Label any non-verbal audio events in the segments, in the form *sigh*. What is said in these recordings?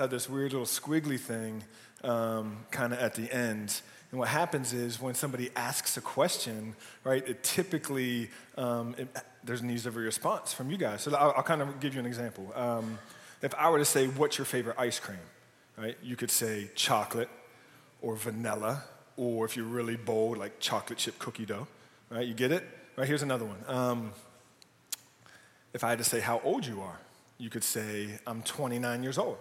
have this weird little squiggly thing um, kind of at the end. And what happens is when somebody asks a question, right, it typically, um, it, there's needs of a response from you guys. So I'll, I'll kind of give you an example. Um, if I were to say, what's your favorite ice cream, right, you could say chocolate or vanilla, or if you're really bold, like chocolate chip cookie dough, right, you get it? Right, here's another one. Um, if I had to say how old you are, you could say, I'm 29 years old.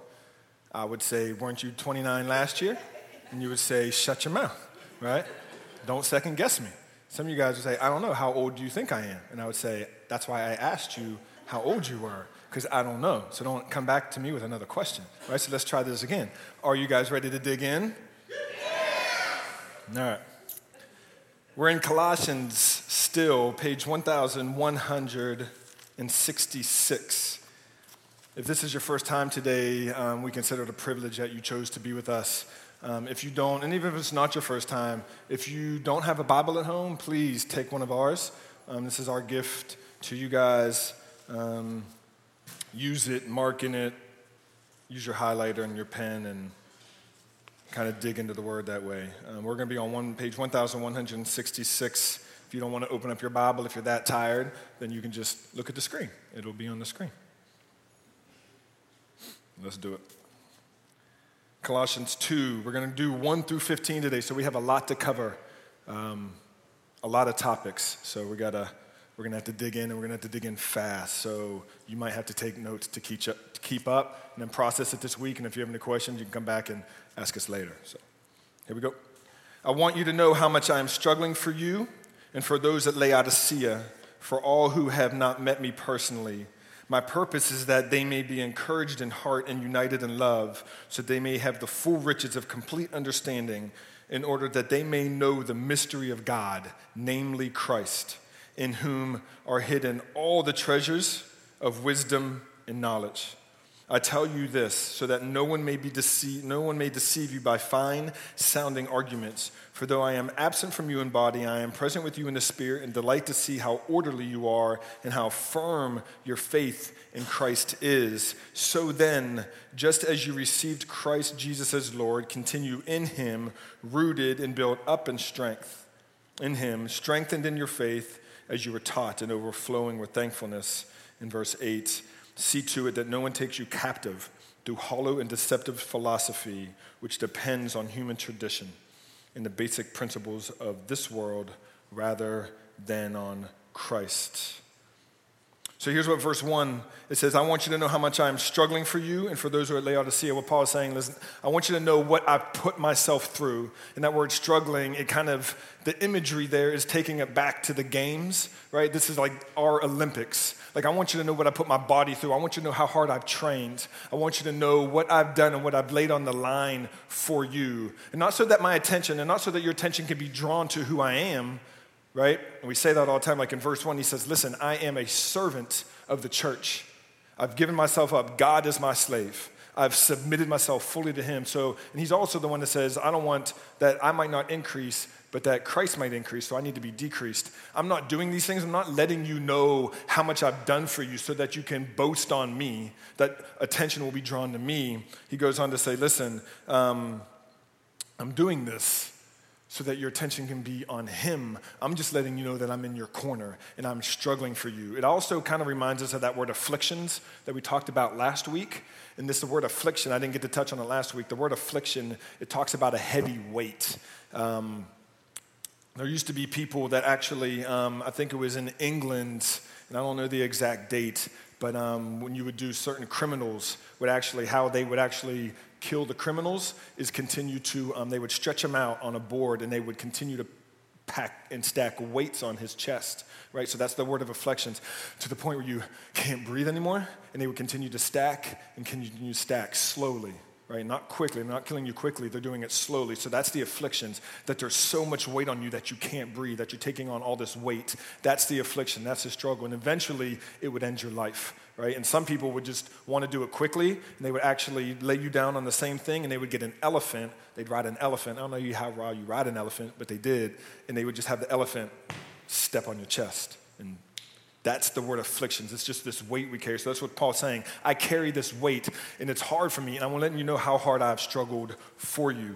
I would say, weren't you 29 last year? And you would say, shut your mouth, right? Don't second guess me. Some of you guys would say, I don't know, how old do you think I am? And I would say, that's why I asked you how old you were, because I don't know. So don't come back to me with another question, right? So let's try this again. Are you guys ready to dig in? Yeah. All right. We're in Colossians still, page 1166. If this is your first time today, um, we consider it a privilege that you chose to be with us. Um, if you don't, and even if it's not your first time, if you don't have a Bible at home, please take one of ours. Um, this is our gift to you guys. Um, use it, mark in it, use your highlighter and your pen, and kind of dig into the word that way. Um, we're going to be on one page 1166. If you don't want to open up your Bible, if you're that tired, then you can just look at the screen. It'll be on the screen. Let's do it. Colossians 2. We're going to do 1 through 15 today, so we have a lot to cover, um, a lot of topics. So we gotta, we're going to have to dig in, and we're going to have to dig in fast. So you might have to take notes to keep, up, to keep up and then process it this week. And if you have any questions, you can come back and ask us later. So here we go. I want you to know how much I am struggling for you and for those at Laodicea, for all who have not met me personally my purpose is that they may be encouraged in heart and united in love, so they may have the full riches of complete understanding, in order that they may know the mystery of God, namely Christ, in whom are hidden all the treasures of wisdom and knowledge. I tell you this so that no one may be deceived, no one may deceive you by fine sounding arguments. For though I am absent from you in body, I am present with you in the spirit and delight to see how orderly you are and how firm your faith in Christ is. So then, just as you received Christ Jesus as Lord, continue in him, rooted and built up in strength. In him, strengthened in your faith as you were taught and overflowing with thankfulness. In verse 8, See to it that no one takes you captive through hollow and deceptive philosophy, which depends on human tradition and the basic principles of this world rather than on Christ. So here's what verse 1 it says, I want you to know how much I am struggling for you. And for those who are at Laodicea, what Paul is saying, listen, I want you to know what I've put myself through. And that word struggling, it kind of, the imagery there is taking it back to the games, right? This is like our Olympics. Like, I want you to know what I put my body through. I want you to know how hard I've trained. I want you to know what I've done and what I've laid on the line for you. And not so that my attention, and not so that your attention can be drawn to who I am, right? And we say that all the time, like in verse one, he says, Listen, I am a servant of the church. I've given myself up. God is my slave. I've submitted myself fully to him. So, and he's also the one that says, I don't want that I might not increase, but that Christ might increase, so I need to be decreased. I'm not doing these things. I'm not letting you know how much I've done for you so that you can boast on me, that attention will be drawn to me. He goes on to say, Listen, um, I'm doing this so that your attention can be on Him. I'm just letting you know that I'm in your corner and I'm struggling for you. It also kind of reminds us of that word afflictions that we talked about last week. And this the word affliction, I didn't get to touch on it last week. The word affliction, it talks about a heavy weight. Um, there used to be people that actually, um, I think it was in England, and I don't know the exact date, but um, when you would do certain criminals, would actually, how they would actually kill the criminals is continue to, um, they would stretch him out on a board and they would continue to pack and stack weights on his chest, right? So that's the word of afflictions to the point where you can't breathe anymore. And they would continue to stack and continue to stack slowly, right? Not quickly, they're not killing you quickly, they're doing it slowly. So that's the afflictions that there's so much weight on you that you can't breathe, that you're taking on all this weight. That's the affliction, that's the struggle. And eventually it would end your life, right? And some people would just want to do it quickly, and they would actually lay you down on the same thing, and they would get an elephant. They'd ride an elephant. I don't know how raw you ride an elephant, but they did, and they would just have the elephant step on your chest, and That's the word afflictions. It's just this weight we carry. So that's what Paul's saying. I carry this weight, and it's hard for me, and I'm letting you know how hard I've struggled for you.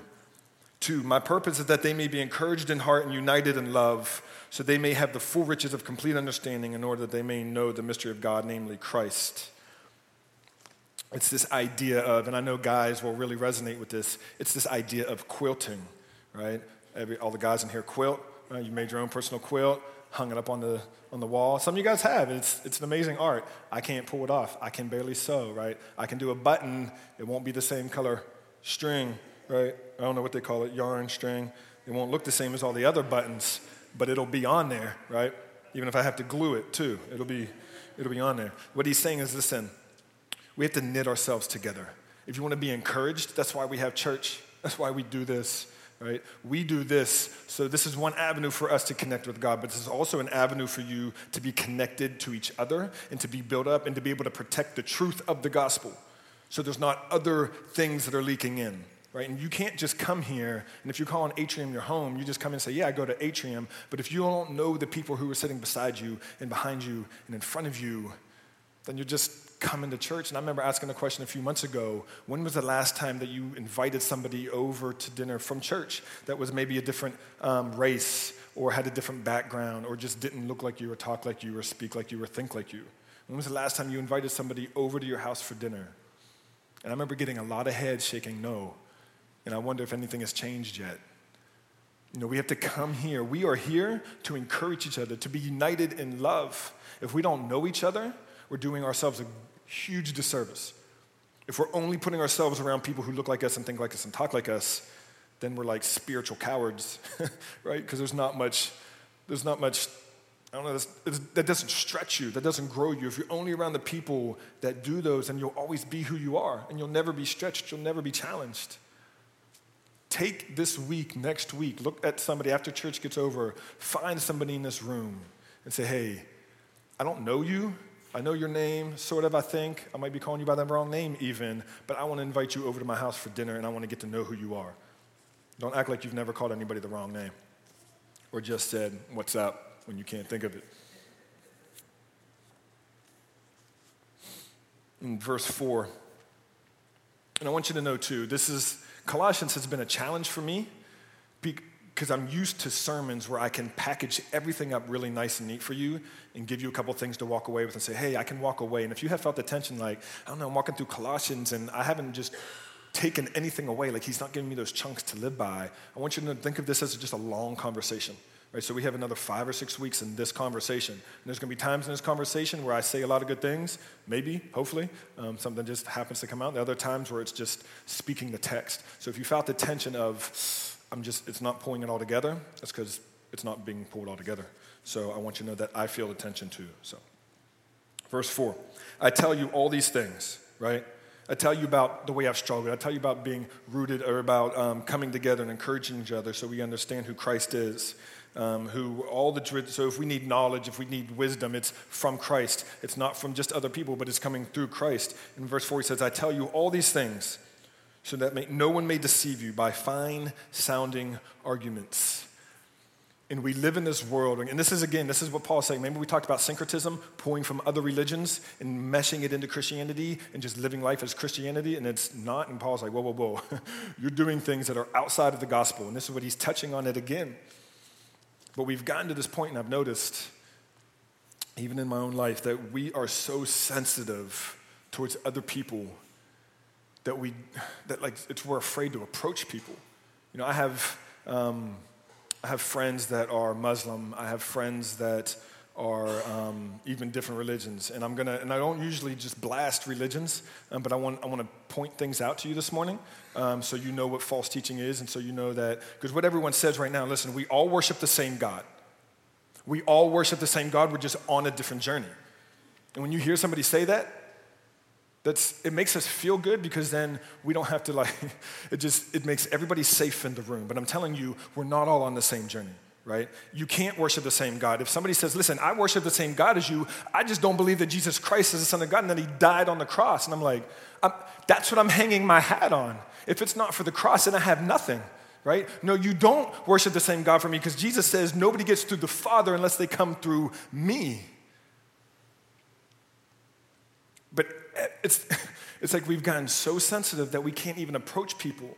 Two, my purpose is that they may be encouraged in heart and united in love, so they may have the full riches of complete understanding in order that they may know the mystery of God, namely Christ. It's this idea of, and I know guys will really resonate with this, it's this idea of quilting, right? Every, all the guys in here quilt. Right? You made your own personal quilt, hung it up on the, on the wall. Some of you guys have. It's, it's an amazing art. I can't pull it off. I can barely sew, right? I can do a button, it won't be the same color string, right? I don't know what they call it, yarn, string. It won't look the same as all the other buttons, but it'll be on there, right? Even if I have to glue it too, it'll be, it'll be on there. What he's saying is listen, we have to knit ourselves together. If you want to be encouraged, that's why we have church. That's why we do this right? We do this, so this is one avenue for us to connect with God, but this is also an avenue for you to be connected to each other and to be built up and to be able to protect the truth of the gospel. So there's not other things that are leaking in, right? And you can't just come here, and if you call an Atrium your home, you just come and say, Yeah, I go to Atrium. But if you don't know the people who are sitting beside you and behind you and in front of you, then you're just coming to church. And I remember asking a question a few months ago when was the last time that you invited somebody over to dinner from church that was maybe a different um, race or had a different background or just didn't look like you or talk like you or speak like you or think like you? When was the last time you invited somebody over to your house for dinner? And I remember getting a lot of heads shaking no. And I wonder if anything has changed yet. You know, we have to come here. We are here to encourage each other, to be united in love. If we don't know each other, we're doing ourselves a huge disservice. If we're only putting ourselves around people who look like us and think like us and talk like us, then we're like spiritual cowards, *laughs* right? Because there's not much, there's not much, I don't know, that doesn't stretch you, that doesn't grow you. If you're only around the people that do those, then you'll always be who you are and you'll never be stretched, you'll never be challenged. Take this week, next week, look at somebody after church gets over, find somebody in this room and say, hey, I don't know you, I know your name, sort of, I think. I might be calling you by the wrong name, even, but I want to invite you over to my house for dinner and I want to get to know who you are. Don't act like you've never called anybody the wrong name or just said, What's up, when you can't think of it. In verse 4, and I want you to know too, this is, Colossians has been a challenge for me because I'm used to sermons where I can package everything up really nice and neat for you and give you a couple things to walk away with and say, hey, I can walk away. And if you have felt the tension, like, I don't know, I'm walking through Colossians and I haven't just taken anything away, like he's not giving me those chunks to live by, I want you to think of this as just a long conversation. Right, so we have another five or six weeks in this conversation. And there's going to be times in this conversation where I say a lot of good things, maybe, hopefully, um, something just happens to come out. And other times where it's just speaking the text. So if you felt the tension of, I'm just, it's not pulling it all together. That's because it's not being pulled all together. So I want you to know that I feel attention too. So, verse four, I tell you all these things, right? I tell you about the way I've struggled. I tell you about being rooted or about um, coming together and encouraging each other so we understand who Christ is. Um, who all the so if we need knowledge, if we need wisdom, it's from Christ. It's not from just other people, but it's coming through Christ. In verse 4, he says, I tell you all these things so that may, no one may deceive you by fine sounding arguments. And we live in this world, and this is again, this is what Paul's saying. Maybe we talked about syncretism, pulling from other religions and meshing it into Christianity and just living life as Christianity, and it's not. And Paul's like, whoa, whoa, whoa. *laughs* You're doing things that are outside of the gospel. And this is what he's touching on it again. But we've gotten to this point, and I've noticed, even in my own life, that we are so sensitive towards other people that we that like it's we're afraid to approach people. You know, I have um, I have friends that are Muslim. I have friends that are um, even different religions, and I'm gonna and I don't usually just blast religions, um, but I want I want to point things out to you this morning, um, so you know what false teaching is, and so you know that because what everyone says right now, listen, we all worship the same God. We all worship the same God. We're just on a different journey. And when you hear somebody say that, that's, it makes us feel good because then we don't have to like, *laughs* it just, it makes everybody safe in the room. But I'm telling you, we're not all on the same journey, right? You can't worship the same God. If somebody says, listen, I worship the same God as you, I just don't believe that Jesus Christ is the Son of God and that He died on the cross. And I'm like, I'm, that's what I'm hanging my hat on. If it's not for the cross, then I have nothing right? No, you don't worship the same God for me because Jesus says nobody gets through the Father unless they come through me. But it's, it's like we've gotten so sensitive that we can't even approach people.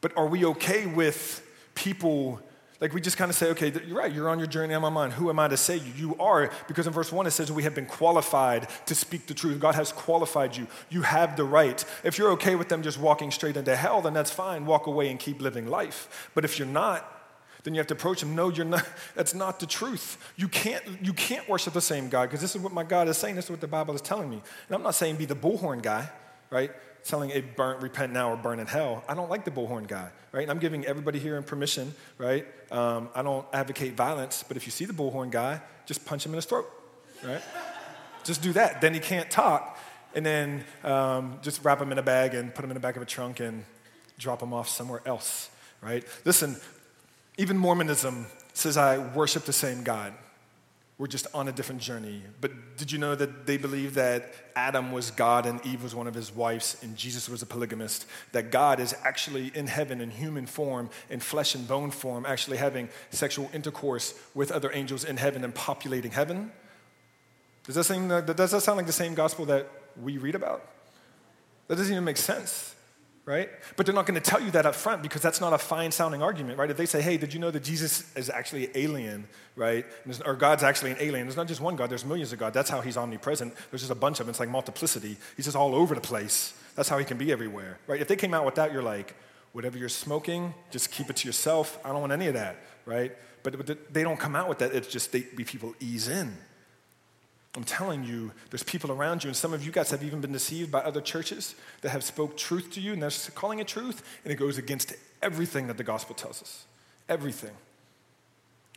But are we okay with people? Like we just kind of say, okay, you're right, you're on your journey, I'm on mine. Who am I to say you? You are, because in verse 1 it says we have been qualified to speak the truth. God has qualified you. You have the right. If you're okay with them just walking straight into hell, then that's fine. Walk away and keep living life. But if you're not, then you have to approach him. No, you're not. *laughs* That's not the truth. You can't, you can't worship the same God because this is what my God is saying. This is what the Bible is telling me. And I'm not saying be the bullhorn guy, right? Telling a burn, repent now or burn in hell. I don't like the bullhorn guy, right? And I'm giving everybody here in permission, right? Um, I don't advocate violence, but if you see the bullhorn guy, just punch him in his throat, right? *laughs* just do that. Then he can't talk. And then um, just wrap him in a bag and put him in the back of a trunk and drop him off somewhere else, right? Listen, even Mormonism says I worship the same God. We're just on a different journey. But did you know that they believe that Adam was God and Eve was one of his wives and Jesus was a polygamist? That God is actually in heaven in human form, in flesh and bone form, actually having sexual intercourse with other angels in heaven and populating heaven? Does that, seem, does that sound like the same gospel that we read about? That doesn't even make sense right? But they're not going to tell you that up front because that's not a fine sounding argument, right? If they say, hey, did you know that Jesus is actually an alien, right? Or God's actually an alien. There's not just one God, there's millions of God. That's how he's omnipresent. There's just a bunch of them. It's like multiplicity. He's just all over the place. That's how he can be everywhere, right? If they came out with that, you're like, whatever you're smoking, just keep it to yourself. I don't want any of that, right? But, but they don't come out with that. It's just they, people ease in. I'm telling you, there's people around you, and some of you guys have even been deceived by other churches that have spoke truth to you, and they're calling it truth, and it goes against everything that the gospel tells us. Everything.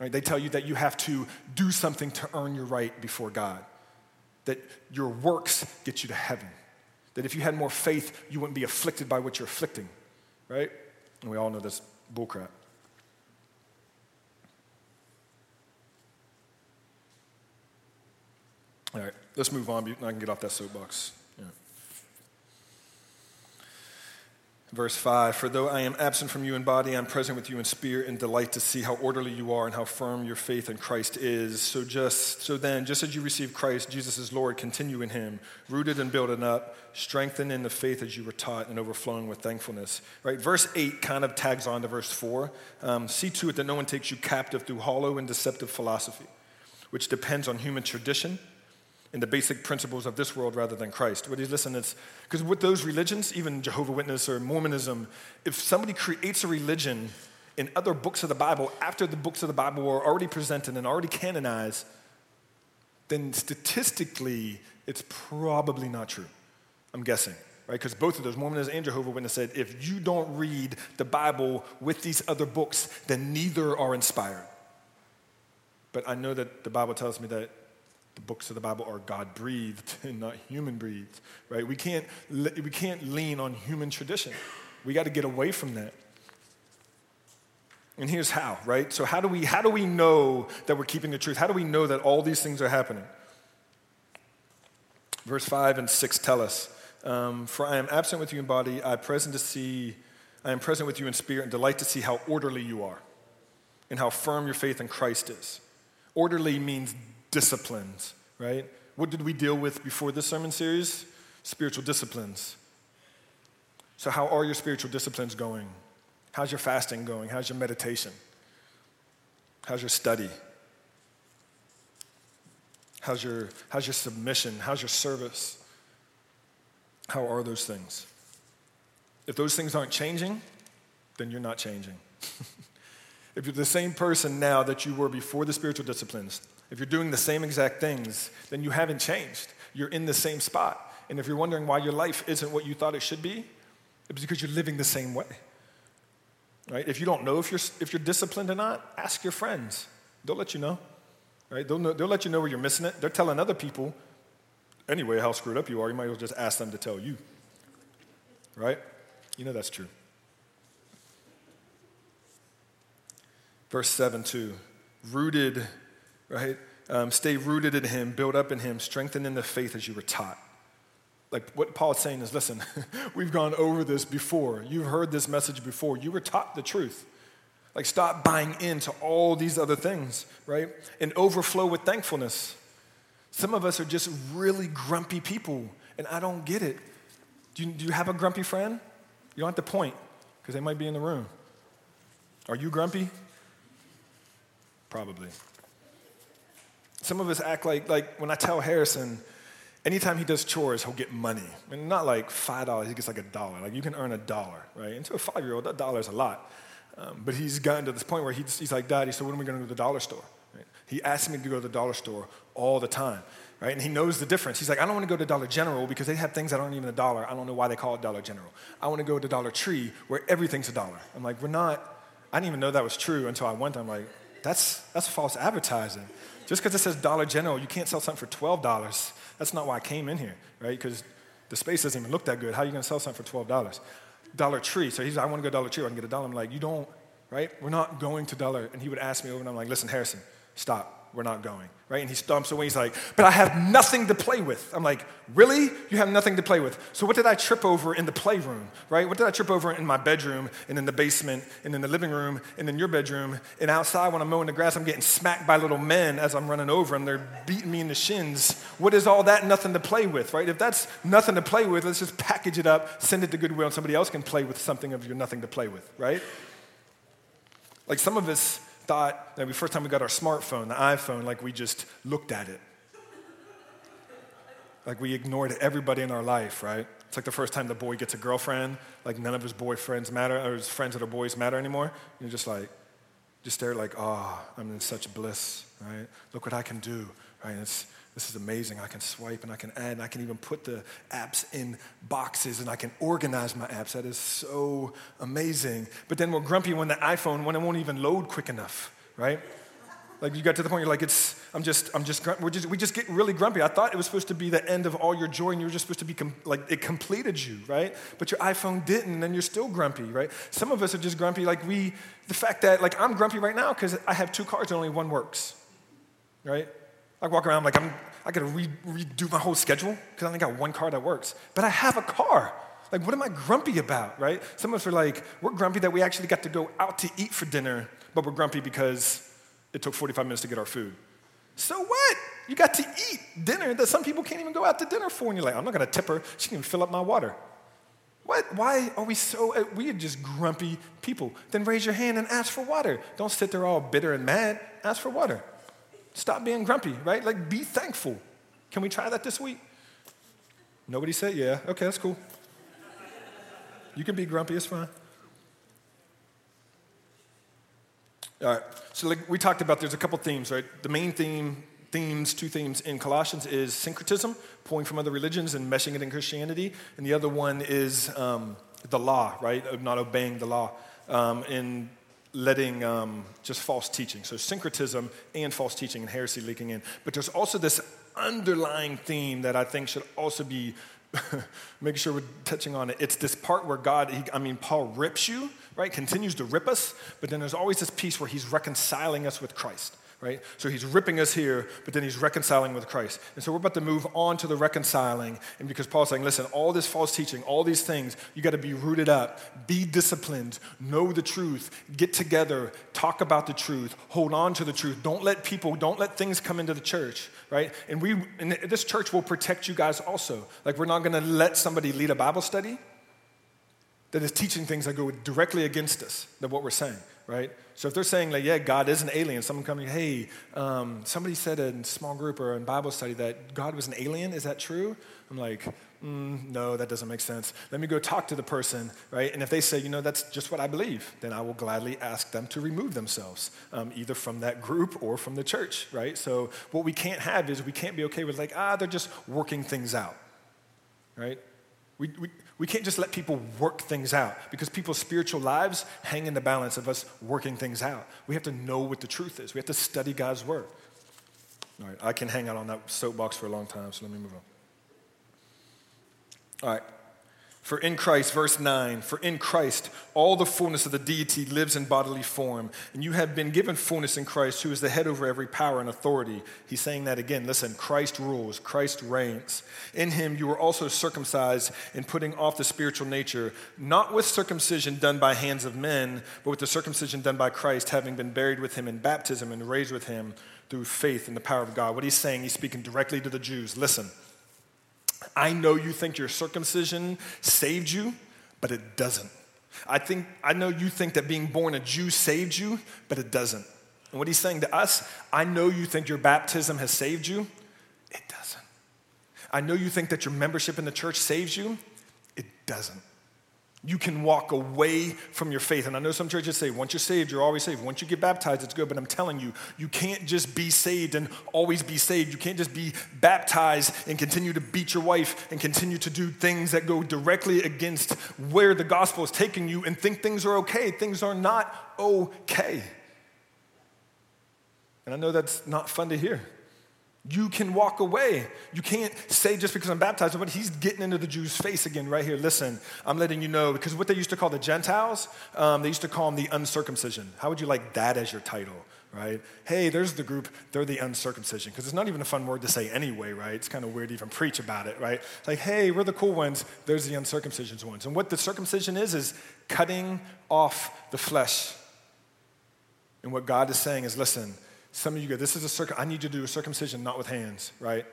Right? They tell you that you have to do something to earn your right before God, that your works get you to heaven, that if you had more faith, you wouldn't be afflicted by what you're afflicting, right? And we all know this bullcrap. All right, let's move on. I can get off that soapbox. Verse 5 For though I am absent from you in body, I'm present with you in spirit and delight to see how orderly you are and how firm your faith in Christ is. So, just, so then, just as you receive Christ, Jesus is Lord, continue in him, rooted and building up, strengthened in the faith as you were taught, and overflowing with thankfulness. Right? Verse 8 kind of tags on to verse 4. Um, see to it that no one takes you captive through hollow and deceptive philosophy, which depends on human tradition in the basic principles of this world rather than Christ. But listen, it's because with those religions, even Jehovah Witness or Mormonism, if somebody creates a religion in other books of the Bible after the books of the Bible were already presented and already canonized, then statistically, it's probably not true. I'm guessing, right? Because both of those, Mormonism and Jehovah Witness, said if you don't read the Bible with these other books, then neither are inspired. But I know that the Bible tells me that the books of the Bible are God breathed *laughs* and not human breathed, right? We can't, we can't lean on human tradition. We got to get away from that. And here's how, right? So how do we how do we know that we're keeping the truth? How do we know that all these things are happening? Verse five and six tell us, um, "For I am absent with you in body; I present to see, I am present with you in spirit, and delight to see how orderly you are, and how firm your faith in Christ is." Orderly means disciplines, right? What did we deal with before this sermon series? Spiritual disciplines. So, how are your spiritual disciplines going? How's your fasting going? How's your meditation? How's your study? How's your, how's your submission? How's your service? How are those things? If those things aren't changing, then you're not changing. *laughs* if you're the same person now that you were before the spiritual disciplines, if you're doing the same exact things, then you haven't changed. You're in the same spot. And if you're wondering why your life isn't what you thought it should be, it's because you're living the same way. Right? If you don't know if you're, if you're disciplined or not, ask your friends. They'll let you know. Right? They'll, know, they'll let you know where you're missing it. They're telling other people anyway how screwed up you are. You might as well just ask them to tell you. Right? You know that's true. Verse 7 2 rooted right? Um, stay rooted in Him, build up in Him, strengthen in the faith as you were taught. Like what Paul is saying is listen, *laughs* we've gone over this before. You've heard this message before. You were taught the truth. Like stop buying into all these other things, right? And overflow with thankfulness. Some of us are just really grumpy people, and I don't get it. Do you, do you have a grumpy friend? You don't have to point, because they might be in the room. Are you grumpy? Probably. Some of us act like, like when I tell Harrison, anytime he does chores, he'll get money. And not like $5, he gets like a dollar. Like you can earn a dollar, right? And to a five year old, that dollar is a lot. Um, but he's gotten to this point where he's, he's like, Daddy, so when are we going to go to the dollar store? Right? He asks me to go to the dollar store all the time, right? And he knows the difference. He's like, I don't want to go to Dollar General because they have things that aren't even a dollar. I don't know why they call it Dollar General. I want to go to Dollar Tree where everything's a dollar. I'm like, we're not, I didn't even know that was true until I went. I'm like, that's, that's false advertising. Just because it says Dollar General, you can't sell something for $12. That's not why I came in here, right? Because the space doesn't even look that good. How are you going to sell something for $12? Dollar Tree. So he's like, I want to go Dollar Tree. I can get a dollar. I'm like, you don't, right? We're not going to Dollar. And he would ask me over and I'm like, listen, Harrison, stop we're not going, right? And he stomps away. He's like, but I have nothing to play with. I'm like, really? You have nothing to play with? So what did I trip over in the playroom, right? What did I trip over in my bedroom and in the basement and in the living room and in your bedroom and outside when I'm mowing the grass, I'm getting smacked by little men as I'm running over and they're beating me in the shins. What is all that nothing to play with, right? If that's nothing to play with, let's just package it up, send it to Goodwill, and somebody else can play with something of your nothing to play with, right? Like some of us, thought that the first time we got our smartphone, the iPhone, like we just looked at it. Like we ignored everybody in our life, right? It's like the first time the boy gets a girlfriend, like none of his boyfriends matter, or his friends that are boys matter anymore. You're just like, just there like, oh, I'm in such bliss, right? Look what I can do, right? It's, this is amazing. I can swipe and I can add and I can even put the apps in boxes and I can organize my apps. That is so amazing. But then we're grumpy when the iPhone, when it won't even load quick enough, right? Like you got to the point you're like, it's, I'm just, I'm just, we're just, we just get really grumpy. I thought it was supposed to be the end of all your joy and you were just supposed to be, com- like, it completed you, right? But your iPhone didn't and then you're still grumpy, right? Some of us are just grumpy, like we, the fact that, like, I'm grumpy right now because I have two cars and only one works, right? I walk around like I'm, I gotta re- redo my whole schedule because I only got one car that works. But I have a car. Like, what am I grumpy about, right? Some of us are like, we're grumpy that we actually got to go out to eat for dinner, but we're grumpy because it took 45 minutes to get our food. So what? You got to eat dinner that some people can't even go out to dinner for. And you're like, I'm not gonna tip her. She can fill up my water. What? Why are we so, uh, we are just grumpy people. Then raise your hand and ask for water. Don't sit there all bitter and mad. Ask for water. Stop being grumpy, right? Like, be thankful. Can we try that this week? Nobody said, yeah. Okay, that's cool. You can be grumpy, it's fine. All right, so like we talked about, there's a couple themes, right? The main theme, themes, two themes in Colossians is syncretism, pulling from other religions and meshing it in Christianity. And the other one is um, the law, right? Of not obeying the law. Um, letting um, just false teaching. So syncretism and false teaching and heresy leaking in. But there's also this underlying theme that I think should also be *laughs* making sure we're touching on it. It's this part where God, he, I mean, Paul rips you, right? Continues to rip us, but then there's always this piece where he's reconciling us with Christ right? So he's ripping us here, but then he's reconciling with Christ. And so we're about to move on to the reconciling. And because Paul's saying, listen, all this false teaching, all these things, you got to be rooted up, be disciplined, know the truth, get together, talk about the truth, hold on to the truth. Don't let people, don't let things come into the church, right? And we, and this church will protect you guys also. Like we're not going to let somebody lead a Bible study that is teaching things that go directly against us, that what we're saying right? So if they're saying like, yeah, God is an alien, someone coming, hey, um, somebody said in small group or in Bible study that God was an alien. Is that true? I'm like, mm, no, that doesn't make sense. Let me go talk to the person, right? And if they say, you know, that's just what I believe, then I will gladly ask them to remove themselves, um, either from that group or from the church, right? So what we can't have is we can't be okay with like, ah, they're just working things out, right? We, we, we can't just let people work things out because people's spiritual lives hang in the balance of us working things out. We have to know what the truth is. We have to study God's word. All right, I can hang out on that soapbox for a long time, so let me move on. All right. For in Christ, verse 9, for in Christ all the fullness of the deity lives in bodily form, and you have been given fullness in Christ, who is the head over every power and authority. He's saying that again. Listen, Christ rules, Christ reigns. In him you were also circumcised in putting off the spiritual nature, not with circumcision done by hands of men, but with the circumcision done by Christ, having been buried with him in baptism and raised with him through faith in the power of God. What he's saying, he's speaking directly to the Jews. Listen, I know you think your circumcision saved you, but it doesn't. I think I know you think that being born a Jew saved you, but it doesn't. And what he's saying to us, I know you think your baptism has saved you. It doesn't. I know you think that your membership in the church saves you. It doesn't. You can walk away from your faith. And I know some churches say, once you're saved, you're always saved. Once you get baptized, it's good. But I'm telling you, you can't just be saved and always be saved. You can't just be baptized and continue to beat your wife and continue to do things that go directly against where the gospel is taking you and think things are okay. Things are not okay. And I know that's not fun to hear. You can walk away. You can't say just because I'm baptized, but he's getting into the Jews' face again right here. Listen, I'm letting you know because what they used to call the Gentiles, um, they used to call them the uncircumcision. How would you like that as your title, right? Hey, there's the group, they're the uncircumcision. Because it's not even a fun word to say anyway, right? It's kind of weird to even preach about it, right? Like, hey, we're the cool ones, there's the uncircumcision ones. And what the circumcision is, is cutting off the flesh. And what God is saying is listen, some of you go, this is a circum, I need you to do a circumcision not with hands, right?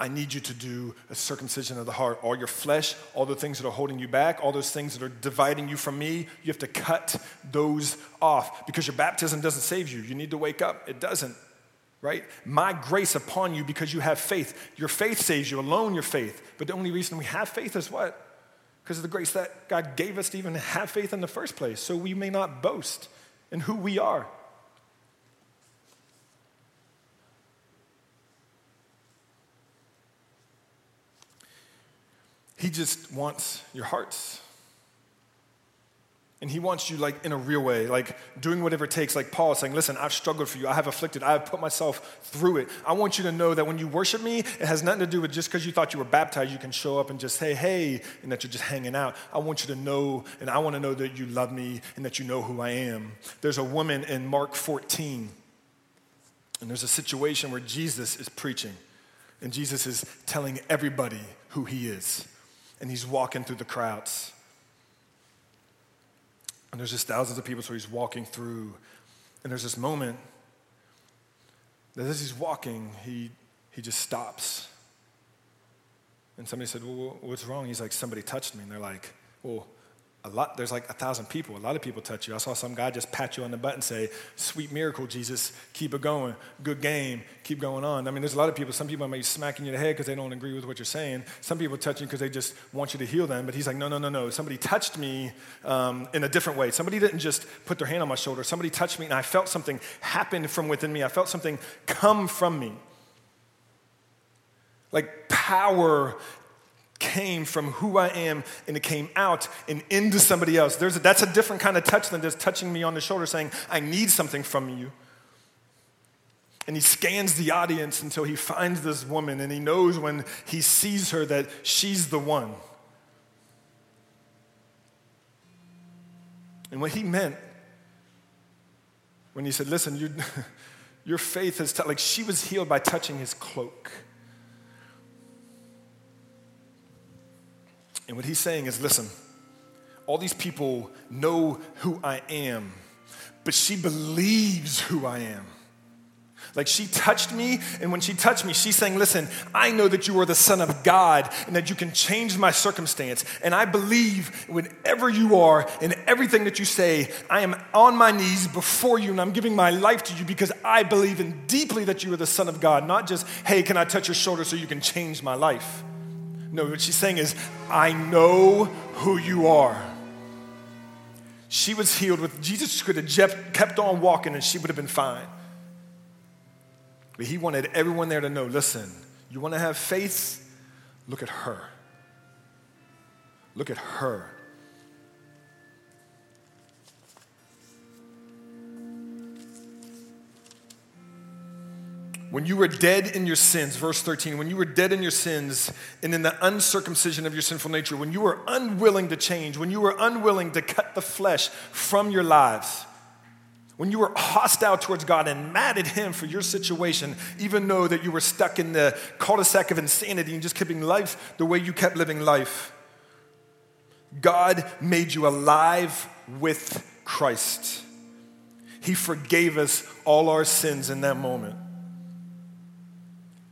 I need you to do a circumcision of the heart. All your flesh, all the things that are holding you back, all those things that are dividing you from me, you have to cut those off because your baptism doesn't save you. You need to wake up. It doesn't, right? My grace upon you because you have faith. Your faith saves you, alone your faith. But the only reason we have faith is what? Because of the grace that God gave us to even have faith in the first place, so we may not boast in who we are. He just wants your hearts. And he wants you like in a real way, like doing whatever it takes. Like Paul saying, Listen, I've struggled for you. I have afflicted. I have put myself through it. I want you to know that when you worship me, it has nothing to do with just because you thought you were baptized, you can show up and just say, Hey, and that you're just hanging out. I want you to know, and I want to know that you love me and that you know who I am. There's a woman in Mark 14, and there's a situation where Jesus is preaching, and Jesus is telling everybody who he is and he's walking through the crowds. And there's just thousands of people, so he's walking through. And there's this moment that as he's walking, he, he just stops. And somebody said, Well, what's wrong? He's like, Somebody touched me. And they're like, Well, a lot, there's like a thousand people. A lot of people touch you. I saw some guy just pat you on the butt and say, Sweet miracle, Jesus. Keep it going. Good game. Keep going on. I mean, there's a lot of people. Some people might be smacking you in the head because they don't agree with what you're saying. Some people touch you because they just want you to heal them. But he's like, No, no, no, no. Somebody touched me um, in a different way. Somebody didn't just put their hand on my shoulder. Somebody touched me and I felt something happen from within me. I felt something come from me. Like power came from who I am and it came out and into somebody else. There's a, that's a different kind of touch than just touching me on the shoulder saying, I need something from you. And he scans the audience until he finds this woman and he knows when he sees her that she's the one. And what he meant when he said, Listen, you, *laughs* your faith has, t-, like she was healed by touching his cloak. And what he's saying is listen, all these people know who I am, but she believes who I am. Like she touched me, and when she touched me, she's saying, Listen, I know that you are the Son of God and that you can change my circumstance. And I believe whenever you are and everything that you say, I am on my knees before you and I'm giving my life to you because I believe in deeply that you are the Son of God, not just, Hey, can I touch your shoulder so you can change my life? No, what she's saying is, I know who you are. She was healed with, Jesus could have kept on walking and she would have been fine. But he wanted everyone there to know listen, you want to have faith? Look at her. Look at her. When you were dead in your sins, verse 13, when you were dead in your sins and in the uncircumcision of your sinful nature, when you were unwilling to change, when you were unwilling to cut the flesh from your lives, when you were hostile towards God and mad at Him for your situation, even though that you were stuck in the cul-de-sac of insanity and just keeping life the way you kept living life, God made you alive with Christ. He forgave us all our sins in that moment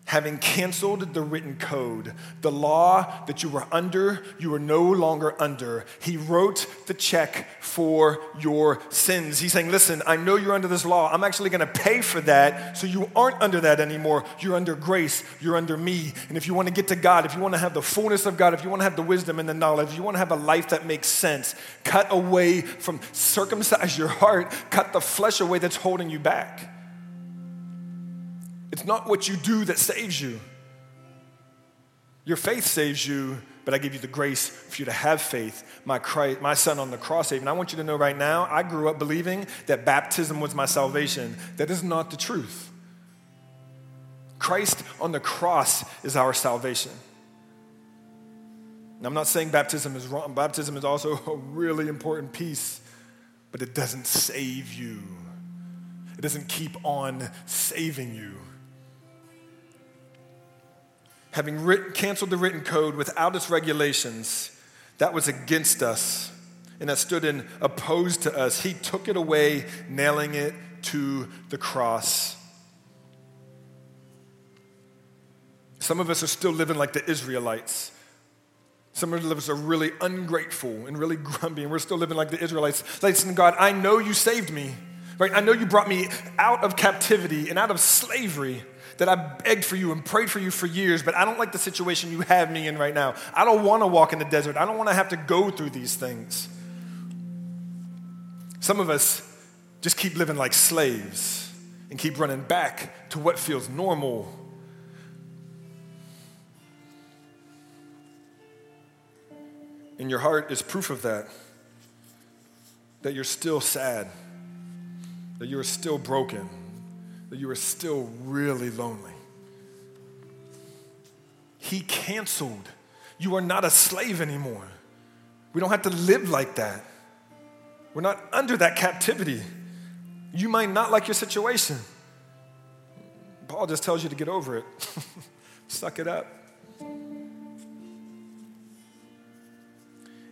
having canceled the written code, the law that you were under, you are no longer under. He wrote the check for your sins. He's saying, Listen, I know you're under this law. I'm actually going to pay for that so you aren't under that anymore. You're under grace, you're under me. And if you want to get to God, if you want to have the fullness of God, if you want to have the wisdom and the knowledge, you want to have a life that makes sense, cut away from circumcise your heart, cut the flesh away that's holding you back. It's not what you do that saves you. Your faith saves you, but I give you the grace for you to have faith. My, Christ, my son on the cross saved. And I want you to know right now, I grew up believing that baptism was my salvation. That is not the truth. Christ on the cross is our salvation. Now, I'm not saying baptism is wrong. Baptism is also *laughs* a really important piece, but it doesn't save you. It doesn't keep on saving you having canceled the written code without its regulations, that was against us and that stood in opposed to us. He took it away, nailing it to the cross. Some of us are still living like the Israelites. Some of us are really ungrateful and really *laughs* grumpy, and we're still living like the Israelites. Listen, God, I know you saved me, right? I know you brought me out of captivity and out of slavery that I begged for you and prayed for you for years, but I don't like the situation you have me in right now. I don't want to walk in the desert. I don't want to have to go through these things. Some of us just keep living like slaves and keep running back to what feels normal. And your heart is proof of that. That you're still sad, that you're still broken that you are still really lonely. He canceled. You are not a slave anymore. We don't have to live like that. We're not under that captivity. You might not like your situation. Paul just tells you to get over it. *laughs* Suck it up.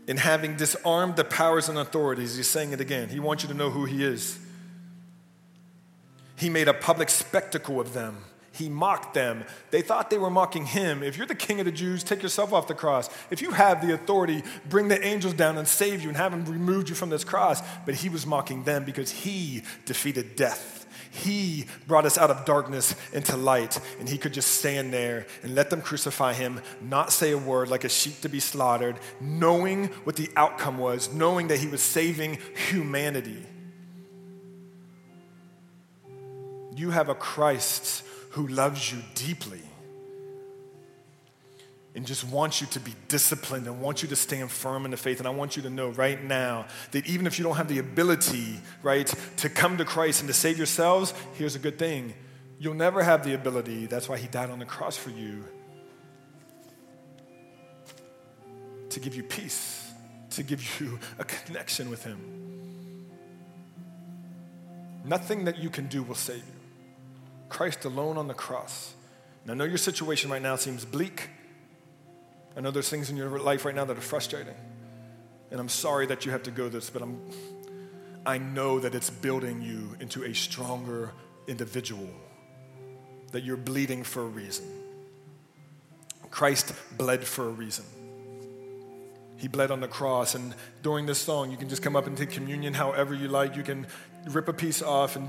In having disarmed the powers and authorities, he's saying it again. He wants you to know who he is. He made a public spectacle of them. He mocked them. They thought they were mocking him. If you're the king of the Jews, take yourself off the cross. If you have the authority, bring the angels down and save you and have them removed you from this cross. But he was mocking them because he defeated death. He brought us out of darkness into light, and he could just stand there and let them crucify him, not say a word like a sheep to be slaughtered, knowing what the outcome was, knowing that he was saving humanity. You have a Christ who loves you deeply and just wants you to be disciplined and wants you to stand firm in the faith. And I want you to know right now that even if you don't have the ability, right, to come to Christ and to save yourselves, here's a good thing. You'll never have the ability. That's why he died on the cross for you. To give you peace, to give *laughs* you a connection with him. Nothing that you can do will save you. Christ alone on the cross. And I know your situation right now seems bleak. I know there's things in your life right now that are frustrating. And I'm sorry that you have to go this, but I'm, I know that it's building you into a stronger individual, that you're bleeding for a reason. Christ bled for a reason. He bled on the cross. And during this song, you can just come up and take communion however you like. You can rip a piece off and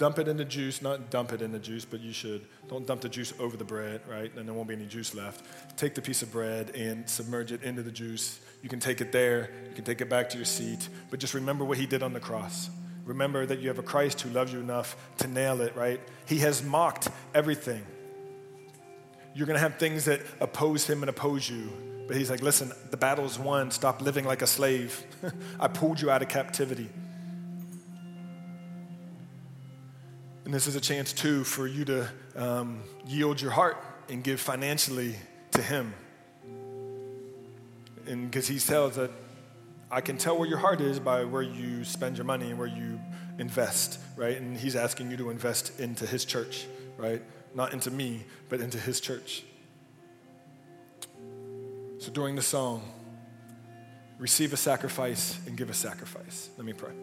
dump it in the juice, not dump it in the juice, but you should. Don't dump the juice over the bread, right? And there won't be any juice left. Take the piece of bread and submerge it into the juice. You can take it there, you can take it back to your seat, but just remember what he did on the cross. Remember that you have a Christ who loves you enough to nail it, right? He has mocked everything. You're going to have things that oppose him and oppose you. But he's like, listen, the battle is won. Stop living like a slave. *laughs* I pulled you out of captivity. And this is a chance, too, for you to um, yield your heart and give financially to Him. And because He tells that I can tell where your heart is by where you spend your money and where you invest, right? And He's asking you to invest into His church, right? Not into me, but into His church. So during the song, receive a sacrifice and give a sacrifice. Let me pray.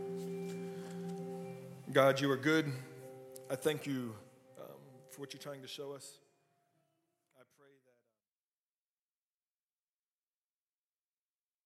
God, you are good. I thank you um, for what you're trying to show us.